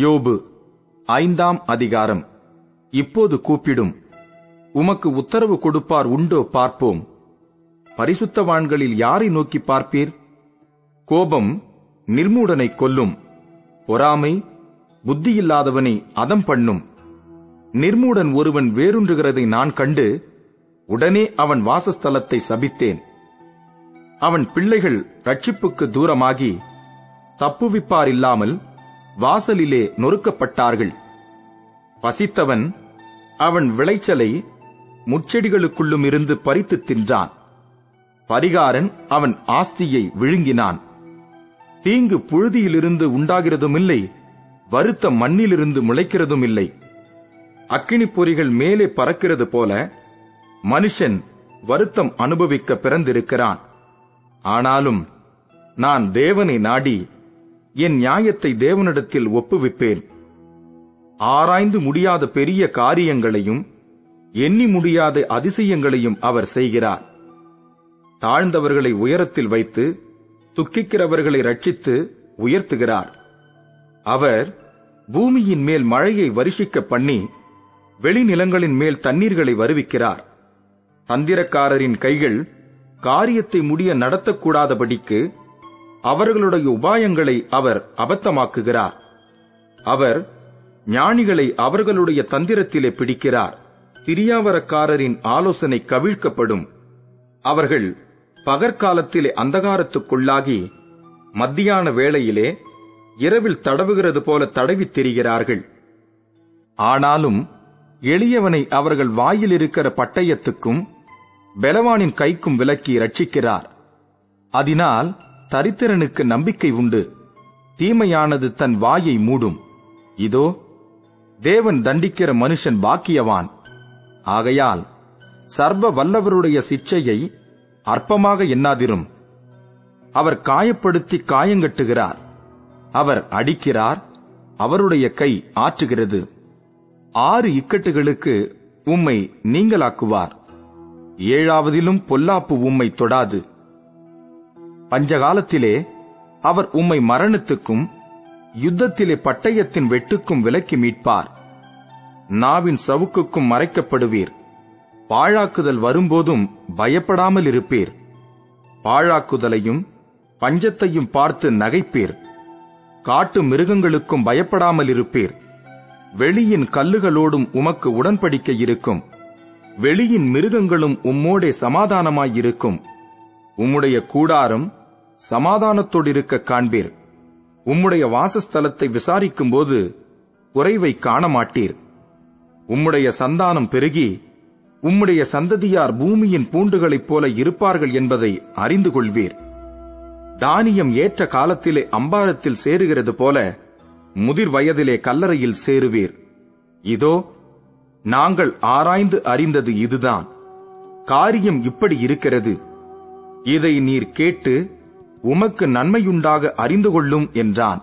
யோபு ஐந்தாம் அதிகாரம். இப்போது கூப்பிடும். உமக்கு உத்தரவு கொடுப்பார் உண்டோ பார்ப்போம். பரிசுத்தவான்களில் யாரை நோக்கி பார்ப்பீர்? கோபம் நிர்மூடனை கொல்லும். பொறாமை புத்தியில்லாதவனை அதம் பண்ணும். நிர்மூடன் ஒருவன் வேறுன்றுகிறதை நான் கண்டு உடனே அவன் வாசஸ்தலத்தை சபித்தேன். அவன் பிள்ளைகள் ரட்சிப்புக்கு தூரமாகி தப்புவிப்பார் இல்லாமல் வாசலிலே நொறுக்கப்பட்டார்கள். பசித்தவன் அவன் விளைச்சலை முச்செடிகளுக்குள்ளும் இருந்து பறித்து தின்றான். பரிகாரன் அவன் ஆஸ்தியை விழுங்கினான். தீங்கு புழுதியிலிருந்து உண்டாகிறதுமில்லை வருத்த மண்ணிலிருந்து முளைக்கிறதும் இல்லை அக்கினி பொறிகள் மேலே பறக்கிறது போல மனுஷன் வருத்தம் அனுபவிக்க பிறந்திருக்கிறான். ஆனாலும் நான் தேவனை நாடி என் நியாயத்தை தேவனிடத்தில் ஒப்புவிப்பேன். ஆராய்ந்து முடியாத பெரிய காரியங்களையும் எண்ணி முடியாத அதிசயங்களையும் அவர் செய்கிறார். தாழ்ந்தவர்களை உயரத்தில் வைத்து துக்கிக்கிறவர்களை ரட்சித்து உயர்த்துகிறார். அவர் பூமியின் மேல் மழையை வருஷிக்க பண்ணி வெளிநிலங்களின் மேல் தண்ணீர்களை வருவிக்கிறார். தந்திரக்காரரின் கைகள் காரியத்தை முடிய நடத்தக்கூடாதபடிக்கு அவர்களுடைய உபாயங்களை அவர் அபத்தமாக்குகிறார். அவர் ஞானிகளை அவர்களுடைய தந்திரத்திலே பிடிக்கிறார். திரியாவரக்காரரின் ஆலோசனை கவிழ்க்கப்படும். அவர்கள் பகற்காலத்திலே அந்தகாரத்துக்குள்ளாகி மத்தியான வேளையிலே இரவில் தடவுகிறது போல தடவித் திரிகிறார்கள். ஆனாலும் எளியவனை அவர்கள் வாயில் இருக்கிற பட்டயத்துக்கும் பெலவானின் கைக்கும் விலக்கி ரட்சிக்கிறார் அதனால் தரித்திரனுக்கு நம்பிக்கை உண்டு. தீமையானது தன் வாயை மூடும். இதோ தேவன் தண்டிக்கிற மனுஷன் பாக்கியவான். ஆகையால் சர்வ வல்லவருடைய சிச்சையை அற்பமாக எண்ணாதிரும். அவர் காயப்படுத்தி காயங்கட்டுகிறார். அவர் அடிக்கிறார் அவருடைய கை ஆற்றுகிறது. ஆறு இக்கட்டுகளுக்கு உம்மை நீங்களாக்குவார் ஏழாவதிலும் பொல்லாப்பு உம்மை தொடாது. பஞ்சகாலத்திலே அவர் உம்மை மரணத்துக்கும் யுத்தத்திலே பட்டயத்தின் வெட்டுக்கும் விலக்கி மீட்பார். நாவின் சவுக்குக்கும் மறைக்கப்படுவீர். பாழாக்குதல் வரும்போதும் பயப்படாமல் இருப்பீர். பாழாக்குதலையும் பஞ்சத்தையும் பார்த்து நகைப்பீர். காட்டு மிருகங்களுக்கும் பயப்படாமல் இருப்பீர். வெளியின் கல்லுகளோடும் உமக்கு உடன்படிக்கை இருக்கும். வெளியின் மிருகங்களும் உம்மோடே சமாதானமாயிருக்கும் உம்முடைய கூடாரம் சமாதானத்தோடிருக்க காண்பீர். உம்முடைய வாசஸ்தலத்தை விசாரிக்கும்போது குறைவை காண மாட்டீர் உம்முடைய சந்தானம் பெருகி உம்முடைய சந்ததியார் பூமியின் பூண்டுகளைப் போல இருப்பார்கள் என்பதை அறிந்து கொள்வீர். தானியம் ஏற்ற காலத்திலே அம்பாரத்தில் சேருகிறது போல முதிர் வயதிலே கல்லறையில் சேருவீர். இதோ நாங்கள் ஆராய்ந்து அறிந்தது இதுதான். காரியம் இப்படி இருக்கிறது. இதை நீர் கேட்டு உமக்கு நன்மையுண்டாக அறிந்து கொள்ளும் என்றான்.